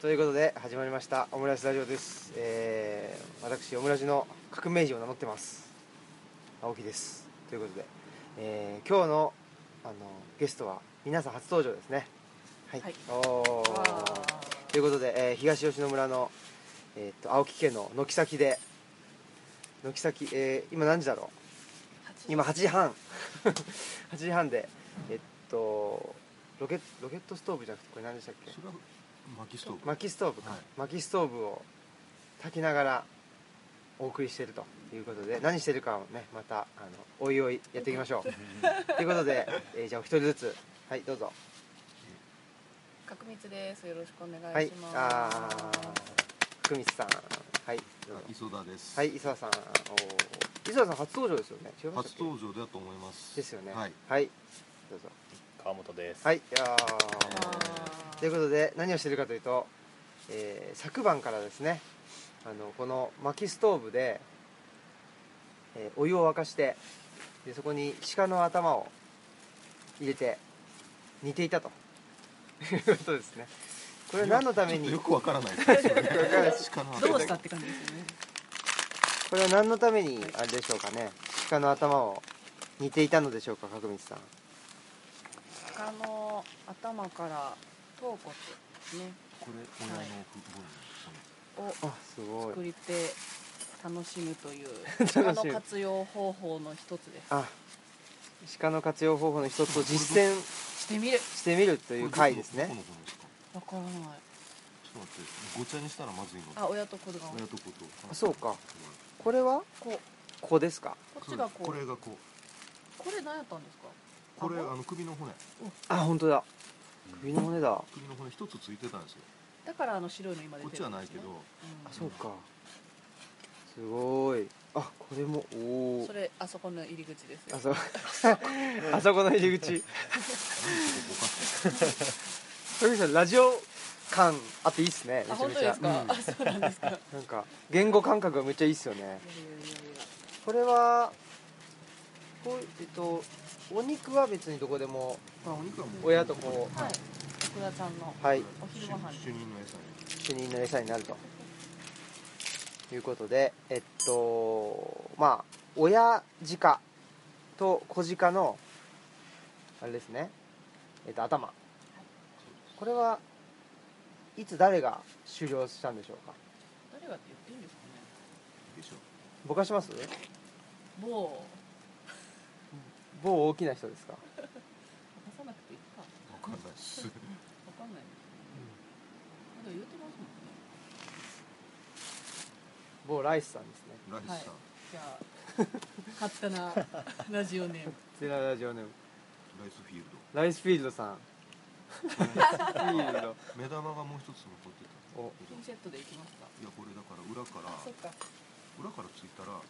ということで始まりましたオムライスラジオです、えー、私オムラジの革命児を名乗ってます。青木です。ということで、えー、今日のあのゲストは皆さん初登場ですね。はい、はい。おということで、えー東吉野村の、えー、と青木家の軒先で軒先、えー今何時だろう？今8時半。8 時半でえっとロケロケットストーブじゃなくてこれ何でしたっけ？薪ストーブ。薪ストーブか、はい。薪ストーブを炊きながらお送りしているということで。何してるかをねまたあのおいおいやっていきましょう。ということで、えーじゃあお一人ずつ。はいどうぞ。角光です。よろしくお願はいいします、あー。福光さん。はい磯田です、はい磯田さん。おー。磯田さん初登場ですよね。違いまし初登場だと思います。ですよね。はい。はいどうぞ。川本です。はいいということで何をしてるかというと、えー昨晩からですねあのこの薪ストーブで、えーお湯を沸かしてでそこに鹿の頭を入れて煮ていたと。いうことですね。これは何のために？よくわからないですね。どうしたって感じですよね。これは何のためにあれでしょうかね。鹿の頭を煮ていたのでしょうか角光さん。鹿の頭から頭骨ね。これ親のフットボールのをあすごい。作りて楽しむという 鹿の活用方法の一つです。あ鹿の活用方法の一つを実践してみる。してみるという回ですね。どこの骨です。かわからない。ちょっと待ってごちゃにしたらまずいの。あ親と子が親と子と。あそうか。これは？こう。子ですか？こっちがこう。これがこう。これ何やったんですか？これ顎？あの首の骨。あ本当だ首の骨だ。あ首の骨一つついてたんですよ。だからあの白いの今出こってちるんですね。はないけど。うん。そうか。すごい。あこれも。おおそれあそこの入り口ですよ。あそ あそこの入り口。なんでそこぼかす富さんラジオ感あっていいっすね。めあちゃめちゃ。本当ですか、うん。あそうなんですか。なんか言語感覚がめっちゃいいっすよね。いやいやいこれはこうえっとお肉は別にどこでも親とこやはい。福田ちゃんのはい。お昼ご飯。主主任の餌に。主任の餌になると。いうことでえっとまあ親鹿と子鹿のあれですね。えっと頭。これはいつ誰が終了したんでしょうか？誰がって言っていいんですかね。でしょぼかします？某某大きな人ですか？出さなくていいか。わかんないっす。わかんないですね。まだ言ってますもんね某ライスさんですね。ライスさん、はい。じゃあ勝手な ラジオネーム。ゼララジオネーム。ライスフィールライスフィールドさん。フィールド。ド 目玉がもう一つ残ってた。お。ピンセットでいきますか？いやこれだから裏からそっか。裏からついたらこ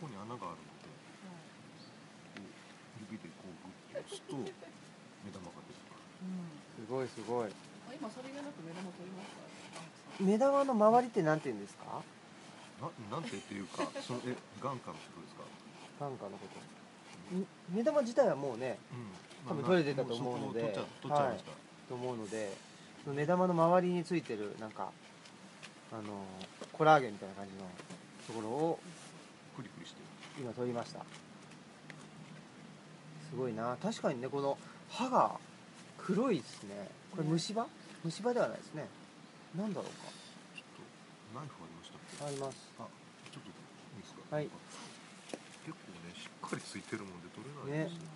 こに穴があるのでこう指でこうグッと押すと目玉が出てくるうん。すごいすごい。あ今それがなく目玉取りました目玉の周りってなんて言うんですか。ななんてっていうかそのえ眼下のことですか？眼下のこと。ん目玉自体はもうねうん。多分取れてたと思うので取っちゃ取っちゃいました、と思うのでその目玉の周りについてるなんかあのコラーゲンみたいな感じのところをクリクリしてる。今取りましたすごいな。確かにねこの歯が黒いですね。これ虫歯？虫歯ではないですね。なんだろうちょっとナイフありましたっけ？かあります。あちょっといいですか？はい。結構ねしっかりついてるもんで取れないんですよ、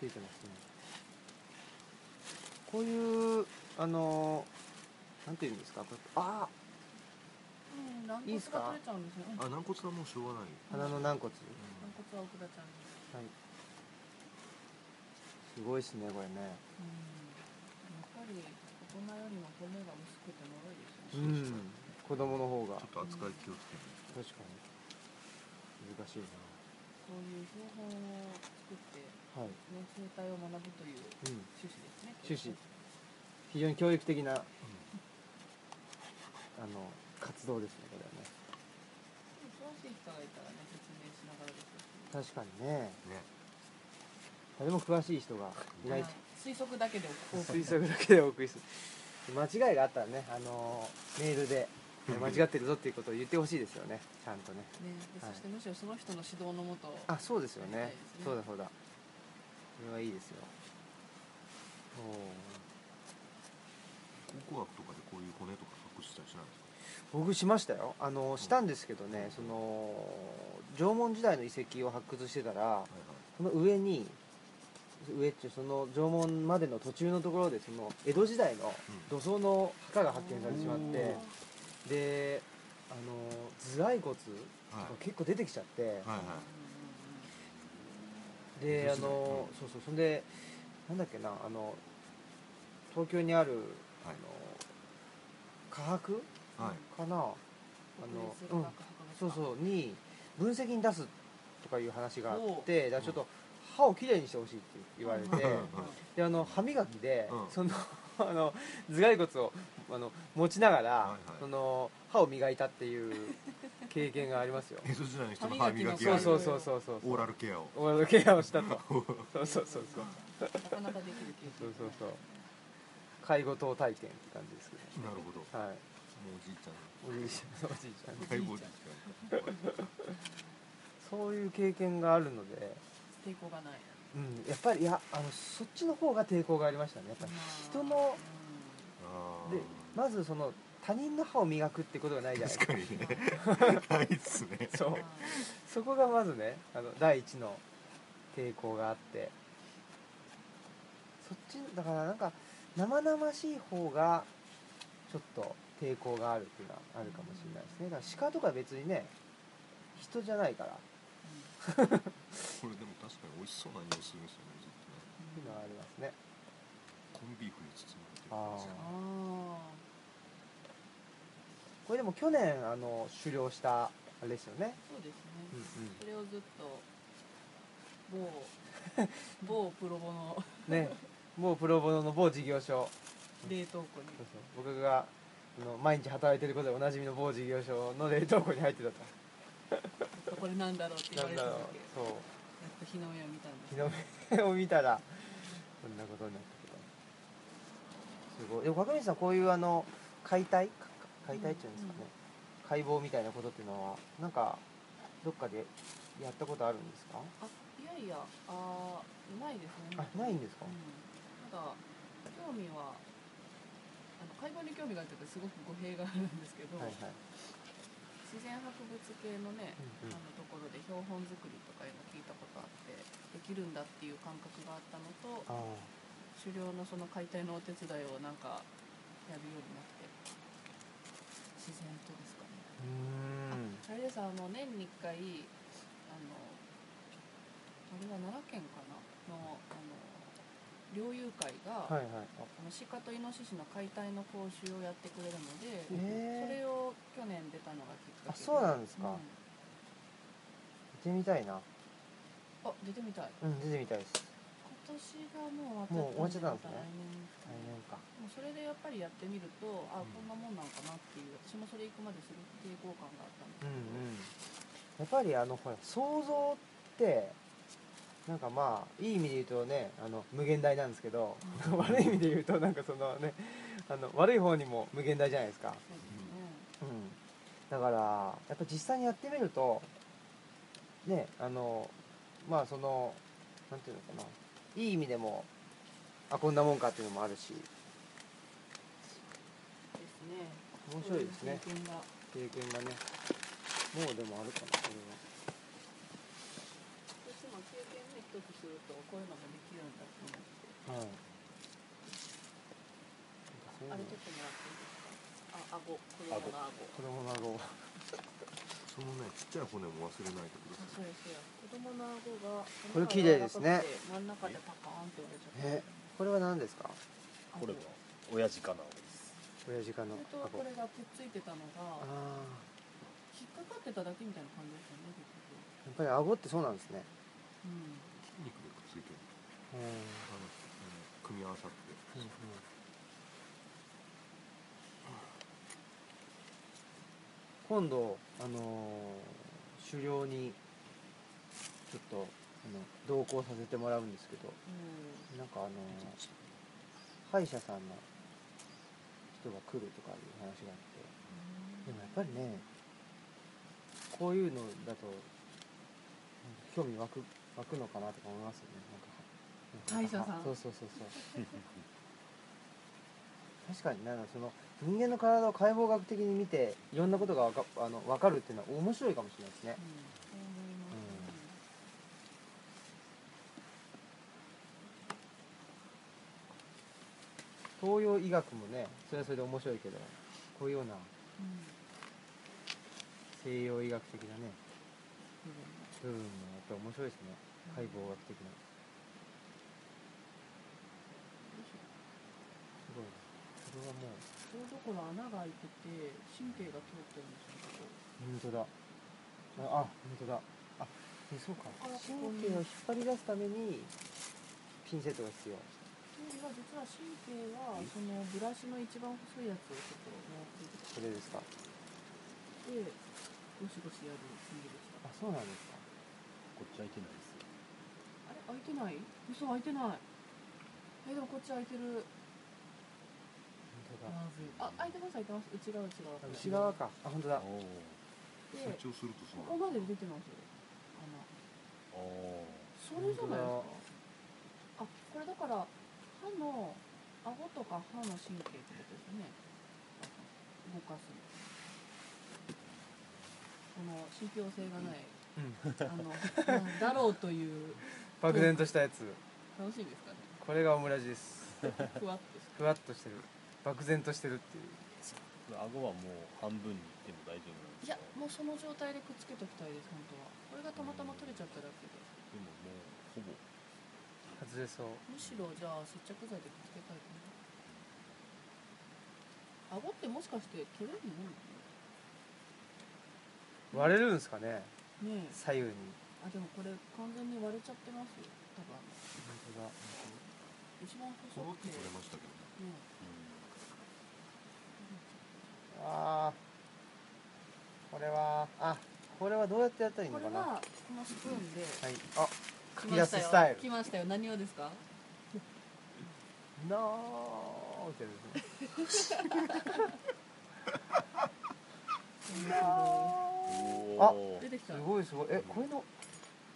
ついてますね。こういうあのなんていうんですか？これあうん軟骨がいいっすか？取れちゃうんですね。うん。あ軟骨はもうしょうがない、鼻の軟骨。軟骨は奥田ちゃんにはいすごいですねこれね。うん。やっぱり大人よりも骨が薄くて脆いですうよね。ん。子供の方が。ちょっと扱い気をつけない確かに。難しいそういう標本を作って、ね、なはい、生態を学ぶといううん、趣旨ですね。趣旨。非常に教育的なと、あの活動ですねこれはね。詳しい人がいたらね説明しながらですよ。確かにね。うん、ね誰も詳しい人がいない。はい推測だけでお送り推測だけでお送りする。間違いがあったらね、あのーメールでえ間違ってるぞっていうことを言ってほしいですよね。ちゃんとね。ねではい。そしてむしろその人の指導のもとあそうですよね。ね。そうだそうだ。これはいいですよ。考古学とかでこういう骨とか発掘したりしないんですか？僕しましたよ。あのしたんですけどねその縄文時代の遺跡を発掘してたらはいはい。その上に上っていうその縄文までの途中のところでその江戸時代の土葬の墓が発見されてしまってであの頭蓋骨結構出てきちゃって、はいはい。であですねの、そうそう。そんでなんだっけなあの東京にある、はい。あの科博はい。かな？あの、うん、そうそう。に分析に出すとかいう話があってだちょっと歯をきれいにしてほしいって言われてうんであの歯磨きで、うん。その あの頭蓋骨をあの持ちながら、はいはい。その歯を磨いたっていう経験がありますよ。江戸時代の人の歯磨きがそうそうそうそう。そうオーラルケアを。オーラルケアをしたと。そうそうそうそう。なかなかできる経験。そうそうそう。介護等体験って感じですけなるほど。はい。うおじいちゃん。おじいちゃんおじいちゃん。おじいちゃん。そういう経験があるので、抵抗がない。うん、やっぱりいやあのそっちの方が抵抗がありましたね。やっぱり人のあでまずその他人の歯を磨くってことがないじゃないですか。確かにね。ないっすね。そう。そこがまずねあの第一の抵抗があって。そっちだからなんか生々しい方がちょっと抵抗があるっていうのはあるかもしれないですね。だから鹿とか別にね人じゃないからこれでも確かに美味しそうな匂いするんですよねずっとねっていうのはありますね。コンビー。フに包あまれてるんですよあこれでも去年あの狩猟したあれですよね。そうですうんねうん。それをずっと某 某プロボのね。某プロボノの某事業所。冷凍庫に。そうそう。僕があの毎日働いてることでおなじみの某事業所の冷凍庫に入ってたとこれなんだろうって言われたなんだろう時そうやっと日の目を見たんです日の目を見たらこんなことになったけどすごいでも角道さんこういうあの解体？か解体っていうんですかね、解剖みたいなことっていうのはなんかどっかでやったことあるんですか？あいやいやあーないですねあないんですか？うん、ただ興味はあの解剖に興味があるというかすごく語弊があるんですけど、はいはい、自然博物系のね、うんうん。あのところで標本作りとかいうの聞いたことあってできるんだっていう感覚があったのとあ狩猟のその解体のお手伝いをなんかやるようになって自然とですかね。ああれですあの年に1回あのあれは奈良県かなのあの猟友会が、はいはい。ああの鹿とイノシシの解体の講習をやってくれるので、それを去年出たのがきっかけで。あそうなんですか。うん。出てみたいな。あ出てみたい。うん出てみたいです。今年がもうもう終わっちゃったんですね。ま来年か。もうそれでやっぱりやってみるとあ、うん。こんなもんなんかなっていう私もそれ行くまですごく抵抗感があったんですうんうん。やっけど、ぱりあのほら想像ってなんかまあいい意味で言うとねあの無限大なんですけど、うん。悪い意味で言うとなんかそのねあの悪い方にも無限大じゃないですか、そうですね。うん、だからやっぱ実際にやってみるとねあのまあそのなんていうのかな。いい意味でもあこんなもんかっていうのもあるし。ですね。面白いですね。経験が。ね。もうでもあるかなこれは私も経験ね一つするとこういうのもできるんだと思って。はい。あれちょっともらっていいですか？あ顎。子供の顎。子供の顎。そのねちっちゃい骨も忘れないでください。あそうやそうや子供の顎がこれ綺麗ですね。真ん中でパカーンって折れちゃって。え、これは何ですか？顎これは親父かなです。親父かのそれとこ顎。れがくっついてたのがあ引っかかってただけみたいな感じですよねやっぱり顎ってそうなんですね。うん筋肉でくっついてる。うん。あの、うん組み合わさって。今度あのー狩猟にちょっとあの同行させてもらうんですけど、うん。なんかあのー歯医者さんの人が来るとかいう話があってでもやっぱりねこういうのだと興味湧く湧くのかなとか思いますよね歯医者さん。そうそうそうそう。確かになんかその人間の体を解剖学的に見ていろんなことがわかあの分かるっていうのは面白いかもしれないですね。うん。そう思います東洋医学もねそれはそれで面白いけどこういうようなうん西洋医学的なねうん。部分もやっぱり面白いですね。解剖学的なすごいなそれはもう。そういうところ穴が開いてて神経が通ってるんですよここ。本当だ。ああ本当だ。あえそうか。あ神経を引っ張り出すためにピンセットが必要。では実は神経はそのブラシの一番細いやつをちょっと持ってきこれですか。てゴシゴシやる感じでしたあそうなんですか。こっち開いてないですよ。あれ開いてない？嘘開いてない。えでもこっち開いてるあ開いてます開いてます。内側内側。あ内側か。あ本当だ。成長するとそうここまで出てますよ穴。おそれじゃないですか？あこれだから歯の顎とか歯の神経ってことですね。動かすこの信憑性がないあのなん だろうという。漠然としたやつ。楽しいですかね？これがオムラジです。ふわっとしてふわっとしてる漠然としてるっていう。顎はもう半分にいっても大丈夫なんですか？いやもうその状態でくっつけときたいです本当は。これがたまたま取れちゃっただけででももうほぼ。外れそうむしろじゃあ接着剤でくっつけたいかな。顎ってもしかして取れるもん割れるんですかね？ねえ。左右に。あでもこれ完全に割れちゃってますよ多分。本一番その時細くて、取れましたけどね。ね当だああこれはあこれはどうやってやったらいいのかな？はこれはこのスプーンで。い。あ書き出すスタイル来ましたよ。何をですか？ノーってですね。お あお出てきた。すごいすごい。えこれの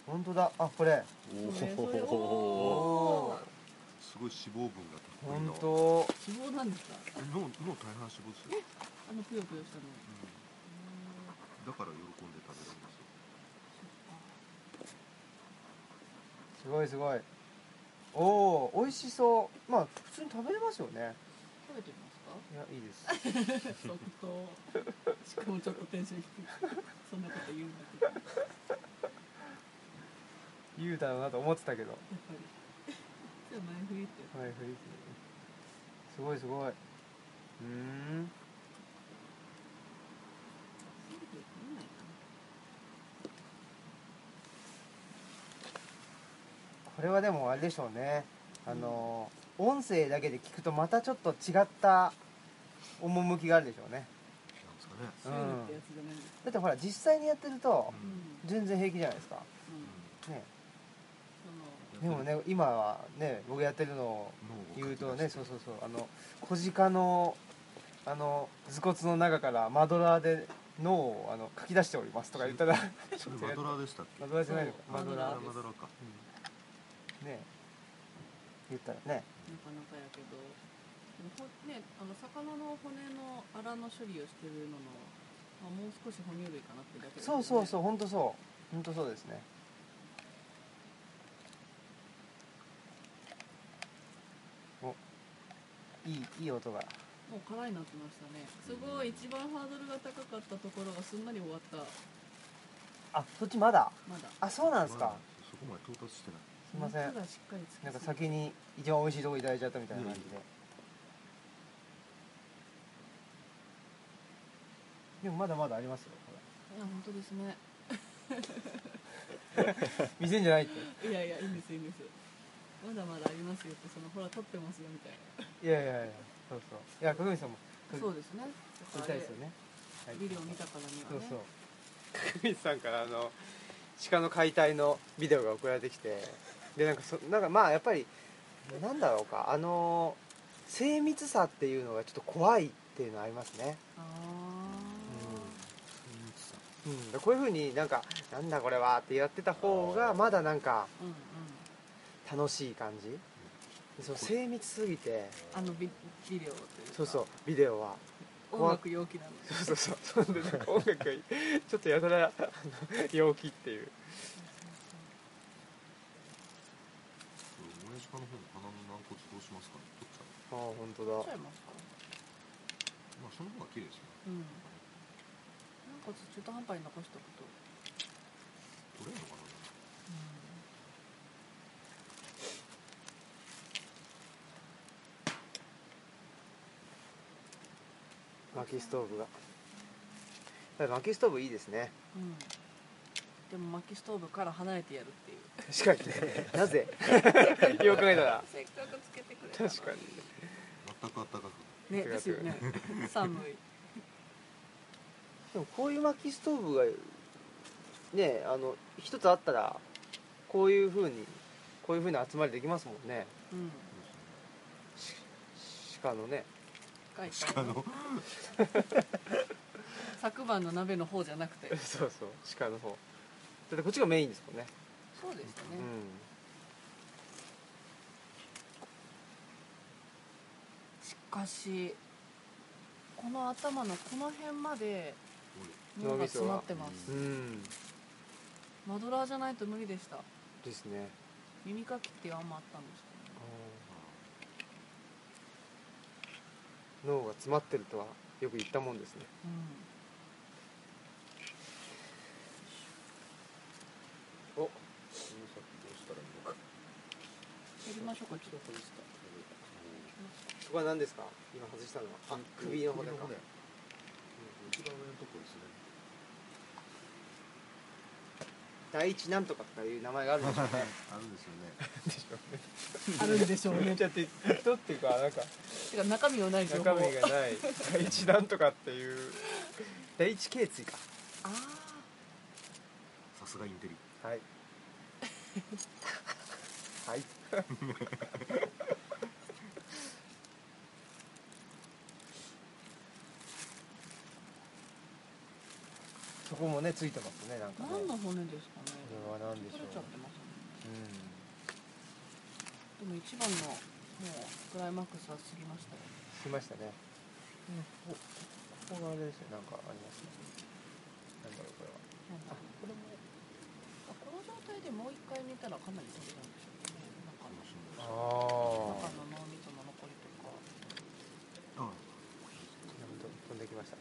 本当だ。あこれ。おおすごい脂肪分がたっぷり本の当。脂肪なんですか？脳脳大半脂肪ですよ、あのぷよぷよしたの。うん、だから喜んで食べるんですよ。すごいすごい。おお美味しそう。まあ普通に食べれますよね。食べてみますいやいいです。か 即答。しかもちょっとテンション低い。そんなこと言うんだけどやっ言うだろうなと思ってたけど。ぱり。じゃあ前振りって。はいフリーすごいすごい。うーんこれはでもあれでしょうね。あの、音声だけで聞くとまたちょっと違った趣があるでしょうね。なんですかね。そうんだってほら実際にやってるとうん。全然平気じゃないですか。うん。ね。でもね今はね僕やってるのを言うとねそうそそうそう。あの小鹿のあの頭骨の中からマドラーで脳をあの書き出しておりますとか言ったらそれマドラーでしたっけ？マドラーじゃないのか。そうマドラーマドラーか。うんね。言ったらね。なかなかやけど。でもほねあの魚の骨のアラの処理をしてるのの、まあ、もう少し哺乳類かなってだけね。そうそうそう本当そう。本当そうですね。おいいいい音が。もう辛いなってましたね。すごい一番ハードルが高かったところがすんなり終わった。あそっちまだ？まだ。あそうなんですか。そこまで到達してないすいません。なんか先に一番美味しいとこいただいちゃったみたいな感じで、でもまだまだありますよほいや本当ですね。ら見せんじゃないって。いやいやいいんですいいんですまだまだありますよってそのほら撮ってますよみたいいやいやいやそうそう。いや角口さんもなそうですね。撮りたいですよね、はい。ビデオ見たからにはね。そうそう。角口さんからあの鹿の解体のビデオが送られてきてでなんかそなんかまあやっぱりなんだろうかあの精密さっていうのがちょっと怖いっていうのはありますね。あうん、こういうふうになんか「なんだこれは」ってやってた方がまだなんか楽しい感じ。そう精密すぎてあのビビデオというか。そうそうビデオは。音楽陽気なのそうそうそう。音楽がちょっとやたら陽気っていう親父家の方の鼻の軟骨どうしますか？ね取っちゃうああ本当だ。どうちゃいますかまあその方が綺麗ですねうん。なんか中途半端に残しておくと。取れるのかな？薪ストーブが。薪ストーブいいですね。うんでも薪ストーブから離れてやるっていう。確かにね。なぜ？よく考えたら。せっかくつけてくれたの確かに全く暖かくねですよね寒い。でもこういう薪ストーブがねあの一つあったらこういうふうにこういうふうに集まりできますもんね。うん。鹿のね。鹿の。昨晩の鍋の方じゃなくて。そうそう。鹿の方だってこっちがメインですもんね。そうでしたね、しかしこの頭のこの辺まで脳が詰まってます。うん。うんマドラーじゃないと無理でした。ですね。耳かきってあんまあったんですか？ね脳が詰まってるとはよく言ったもんですね。おこの先どうしたらいいのかうんやりましょうかちょっとそこは何ですか？今外したのは。あ首の骨か。首一番上のとこですね第一なんとかとかいう名前があるんでしょうね。あるんですよね。あるんでしょうね。ちゃって人っていうかなんか。てか中身のない中身がない。第一なんとかっていう。第一頸椎か。あさすがインテリ。はい。はいそこもねついてますねなんあかね。何の骨ですかね。これは何でしょう。取れちゃってますね。うん。でも一番のもうクライマックスは過ぎましたよ。しましたね。こここがあれですよなんかありますね。なんだろうこれは。なんだろう。これもあこの状態でもう一回煮たらかなり取れるんでしょうね中のあ中の脳みその残りとかあ飛んできました。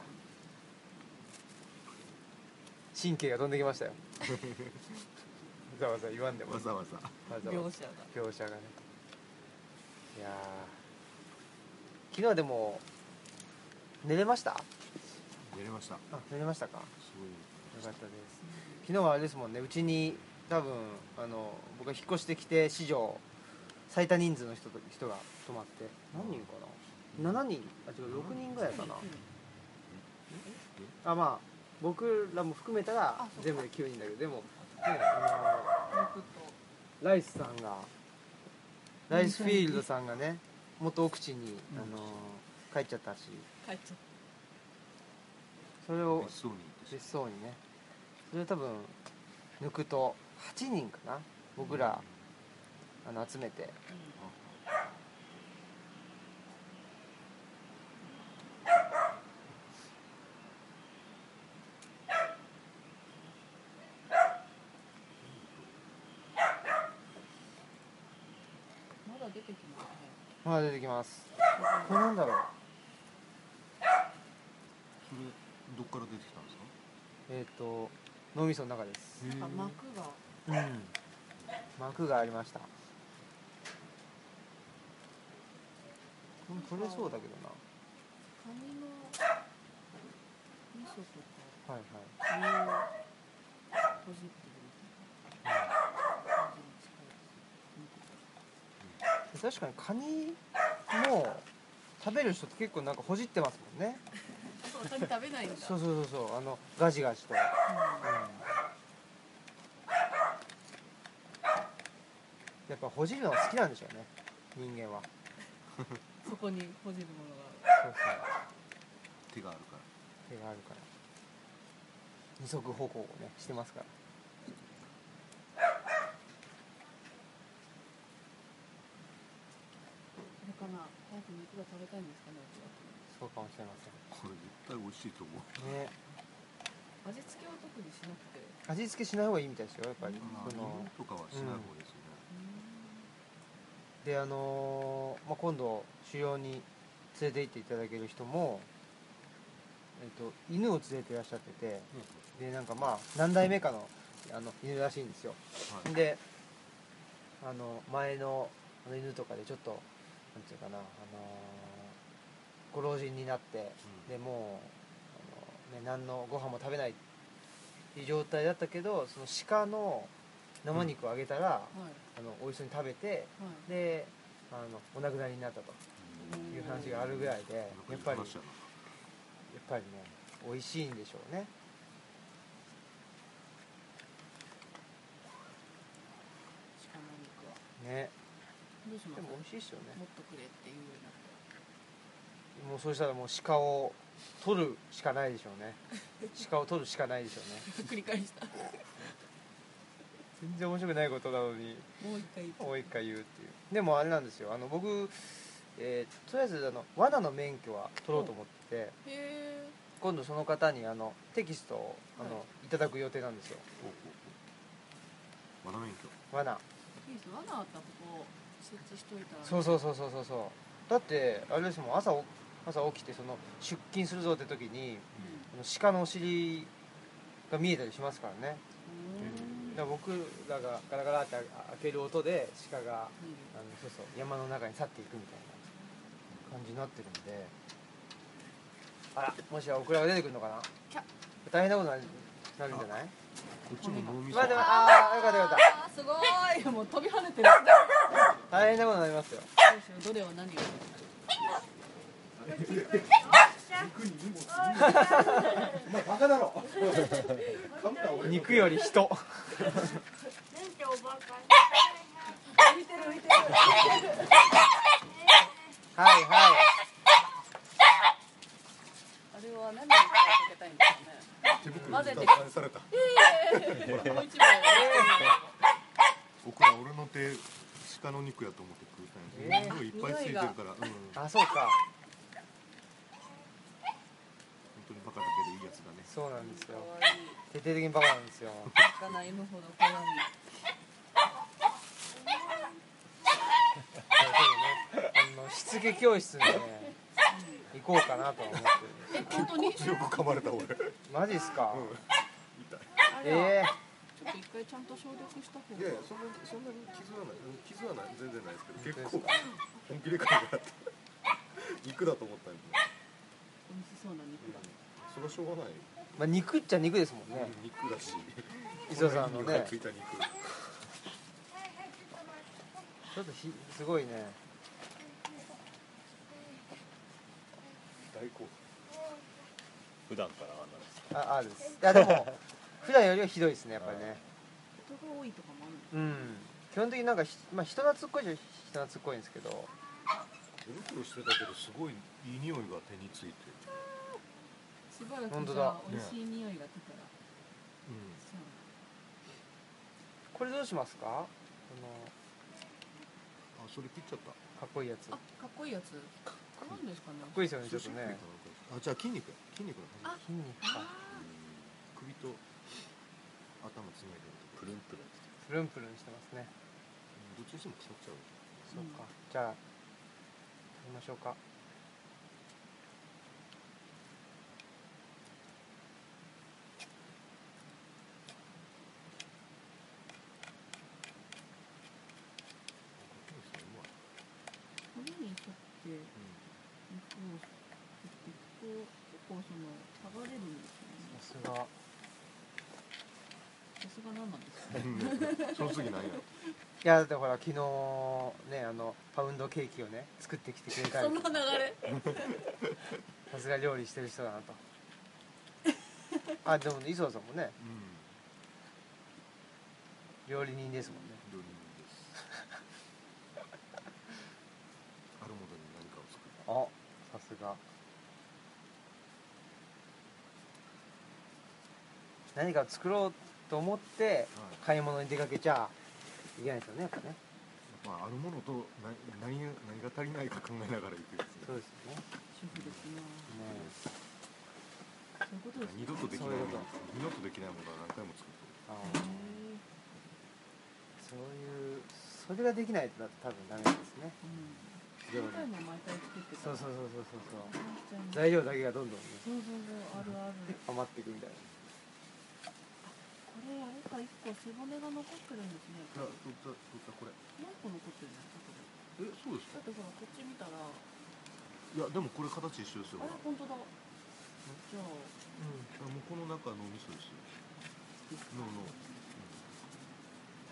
神経が飛んできましたよ。わざわざ言わんでも。わざわざ。描写が描写がね。いやー。昨日はでも寝れました？あやりました。寝れましたか？すごい。よかったです。昨日はあれですもんね。うちに多分あの僕が引っ越してきて史上最多人数の人と人が泊まって。何人かな？7人？あ違う6人ぐらいかな。あまあ僕らも含めたら全部で9人だけどでも、ね、あのライスさんがライスフィールドさんがね元奥地に、あの帰っちゃったし。帰っちゃっそれを別荘にね。それを多分抜くと8人かな？僕らあの集めて。た、まだ出てきますね。まだ出てきます。これなんだろう？それどっから出てきたんですか？えっ、と脳みその中です。なんか膜が。うん。膜がありましたこれ取れそうだけどな。カニの味噌とか。はいはい。身を閉じってる確かにカニも食べる人って結構なんかほじってますもんね。そうカニ食べないんだ。そうそうそうそうあのガジガジと、うん、やっぱほじるのが好きなんでしょうね人間はそこに閉じるものがある。そうそう。手があるから。手があるから。二足歩行をねしてますから。あれかな。早く肉が食べたいんですかね。そうかもしれません。これ絶対美味しいと思う。ね。味付けは特にしなくて。味付けしない方がいいみたいですよやっぱり。まあその日本とかはしない方がいいですよ。ね、であのーまあ、今度狩猟に連れて行っていただける人も、えっと犬を連れていらっしゃっててでなんかまあ何代目かのあの犬らしいんですよ。はい。であの前のあの犬とかでちょっとなんていうかな、あのーご老人になってでもうあの、ね、何のご飯も食べないっていう状態だったけどその鹿の生肉をあげたら、はい。あの美味しそうに食べてはい。であのお亡くなりになったという話があるぐらいでやっぱりやっぱりね美味しいんでしょうね。ね。どうします？でも美味しいっすよね。もっとくれっていうようになったらもうそうしたらもう鹿を取るしかないでしょうね。鹿を取るしかないでしょうね。繰り返した全然面白くないことなのにもう一回言って。もう一回言うっていう。でもあれなんですよ。あの僕、えーとりあえずあの罠の免許は取ろうと思ってて今度その方にあのテキストをあの、、はい。ただく予定なんですよ。ほうほう。ほうマナ免許罠罠あったらここ設置しといたら。そうそうそうそうそうそう。だってあれですもん。朝お朝起きてその出勤するぞって時にあの鹿のお尻が見えたりしますからねら僕らがガラガラって開ける音で鹿があのそうそう山の中に去っていくみたいな感じになってるんで。あらもしやオクラが出てくるのかな？大変なことになるんじゃない？こっちも脳みそ。まあでもああよかったよかっあーすごい。もう飛び跳ねてる。た大変なことになりますよ。どれを何を？お前バカだろ肉より人。はいはい。あれは何？をかけたいんですかね手袋混ぜて返された僕ら俺の手鹿の肉やと思って食う。たんやえーすごいいっぱいついてるから、うん、本あそうか当にバカだけどいいやつだねそうなんですよ。徹底的にバカなんですよ。魚犬ほど可愛い。あのしつけ教室にね行こうかなとは思ってる本当に？よく噛まれた俺、うん、マジっすか、痛い。あらえ。ちょっと一回ちゃんと消毒した方がいやいやそんなそんなに傷はないうん傷はない全然ないですけど結構本気で噛まれた。肉だと思ったんやけ美味しそうな肉だどそれはしょうがない、まあ肉っちゃ肉ですもんね。肉だし。磯さんのね。ついた肉。ちょっとひすごいね。大好普段からあんなんですか？ああるです。いやでも 普段よりはひどいですねやっぱりね。人が多いとかもあるのうん。基本的になんかひ、まあ、人懐っこいじゃ人懐っこいんですけど。手袋してたけどすごいいい匂いが手についてしばらく本当だ。じゃあ美味しい匂いが出たら、これどうしますか？あの。あそれ切っちゃった。かっこいいやつ。あかかっこいいやつ。なんですかね。っこいいですよねちょっとね。あじゃあ筋肉。や筋肉の話。あ筋肉か。首と頭つないでるとこ。プルンプルンプルンプルンしてますね。どっちにしても腐っちゃう。そうか。じゃあ食べましょうか骨に沿って肉を切っていくと結構その剥がれるんですよねさすがさすが何なんですかねその次なんや。いやだってほら昨日ねあのパウンドケーキをね作ってきてくれたりその流れ。さすが料理してる人だなと。あでもね磯田さんもねうん。料理人ですもんね。料理人です。あるものに何かを作あさすが。何か作ろうと思ってはい。買い物に出かけちゃいけないですよねやっぱね。まああるものとな何何が足りないか考えながら行くやつそうですよね。主婦ですなね。そういうことです二度とできないもの二度とできないものは何回も作ってあへー。ーそういうそれができないと多分ダメですね。うん。回も毎回作ってそうそうそうそうそう材料だけがどんどんねそうそうそうあるある。余っていくみたいなこれあれか一個背骨が残ってるんですね。じゃあどったどったこれ。何個残ってるんですかこれえそうですだってほらこっち見たら。あいやでもこれ形一緒ですよ。ほら本当だ。じゃあ。あもうこの中の味噌ですよ。のの。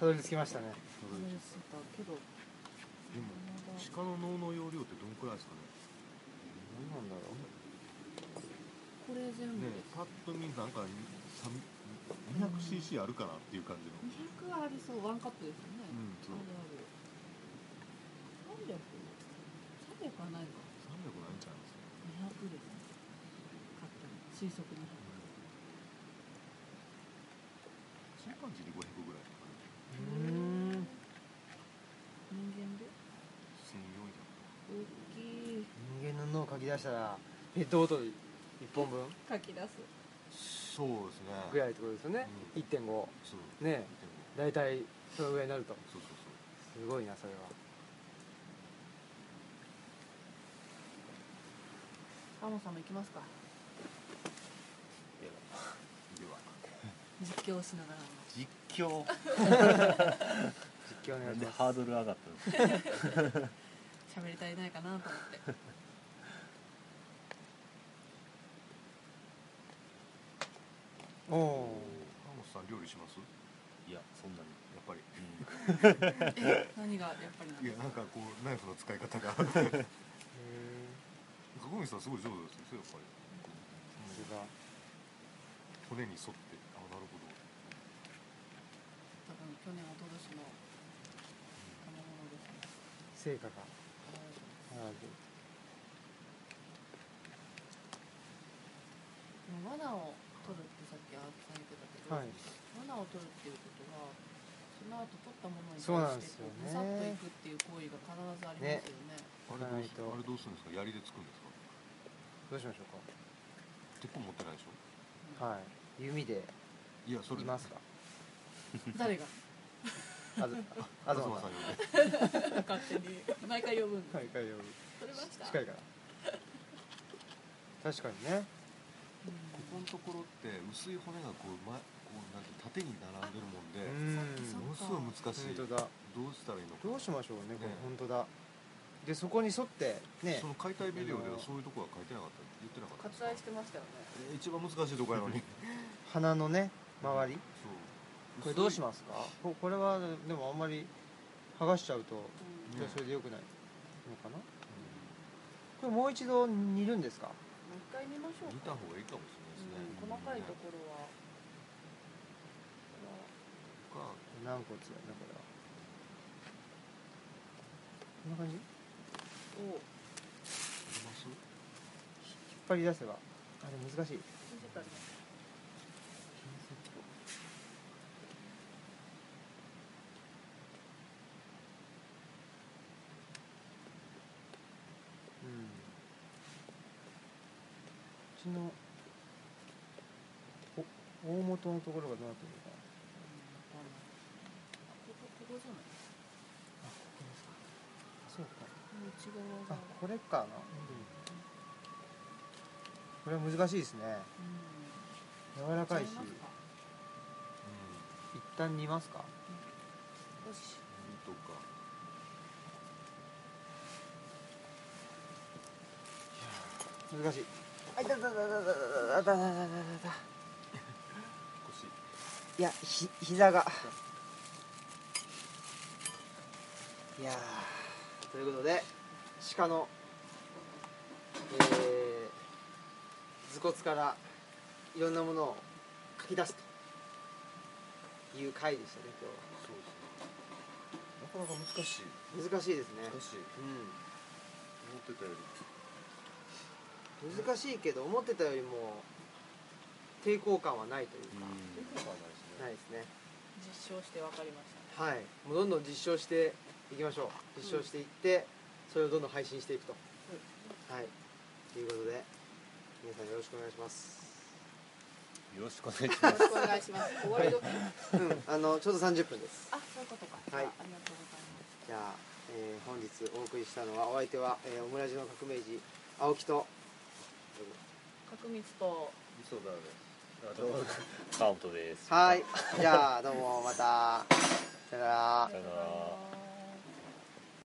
たどり着きましたね。これしてたけど。でも鹿の脳の容量ってどんくらいですかね？何なんだろう。これ全部。ねパッと見なんか 200cc あるかなっていう感じの。200ありそうワンカップですよね、うんそう。あるある300 300はないか。300ないんちゃいます？200ですね買ったの推測200チンパンジーで500ぐらいかなうーん人間で1400大きい人間の脳を書き出したらペットボトル1本分書き出すそうですね。ぐらいってことですよね、うん。1.5そうね。大体そのぐらいになると。そうそうそう。すごいなそれは。ハモさんも行きますか？では。実況しながら。実況？実況お願ないんします。でハードル上がった 喋り足りないかなと思っておおさん料理します？いやそんなに。やっぱり。え何がやっぱりなんいですか？やなんかこうナイフの使い方が。へえ角口さん。すごい上手ですよやっぱりそれが骨に沿って。あなるほど多分去年一昨年の賜物ですね。成果があるでも罠を取るってさっき青木さんはい。罠を取るっていうことはその後取ったものに対してこうぐさっといくっていう行為が必ずありますよね。あれあれどうするんですか？槍でつくんですか？どうしましょう鉄砲持ってないでしょ？かはい。弓で。いやそれ。いますか？誰が？あずあずまさん。呼んで。勝手に毎回呼ぶんではいはい取れました？近いから確かにね。ここのところって薄い骨がこう前こうなんて縦に並んでるもんでうん。ものすごい難しい。本当だ。どうしたらいいのかどうしましょうねこれ。ね本当だ。でそこに沿ってね。その解体ビデオではそういうとこは書いてなかった言ってなかった割愛してましたよね。え一番難しいとこやのに。鼻のね周り。そう。これどうしますか？ここれはでもあんまり剥がしちゃうとうん。じゃあそれでよくないのかな？これもう一度煮るんですか？もう一回見ましょう見た方がいいかもしれないですね、うん、細かいところは。こか軟骨やねこれはこんな感じ？引れはをありますっ張り出せばあれ難しい。うん。うちのお大元のところがどうなってるのかなうんわかんないここここじゃないあここですかあそうか内側があこれかな、これは難しいですね。うん柔らかいし。一旦煮ますか？よし。耳とか。難しい。あいたたたたたたたたたた。た腰いやひ膝が。いやー。ということで鹿のえー、頭骨からいろんなものを書き出すという回でしたねそうですね。なかなか難しい。今日は難しいですね。難しい。うん。思ってたより難しいけど思ってたよりも抵抗感はないというか、抵抗感はないですね。ないですね。実証して分かりました。はい。もうどんどん実証していきましょう。実証していって、それをどんどん配信していくと、はい。ということで皆さんよろしくお願いします。よろしくお願いします。よろしくお願いします。終わり時うん。あのちょうど30分です。あそういうことか。はい。ありがとうございます。じゃあ、えー本日お送りしたのはお相手は、えー、オムラジの革命児青木と。角光と。味噌だです。あと川本です。はい。じゃあどうもまた。さよなら。さよなら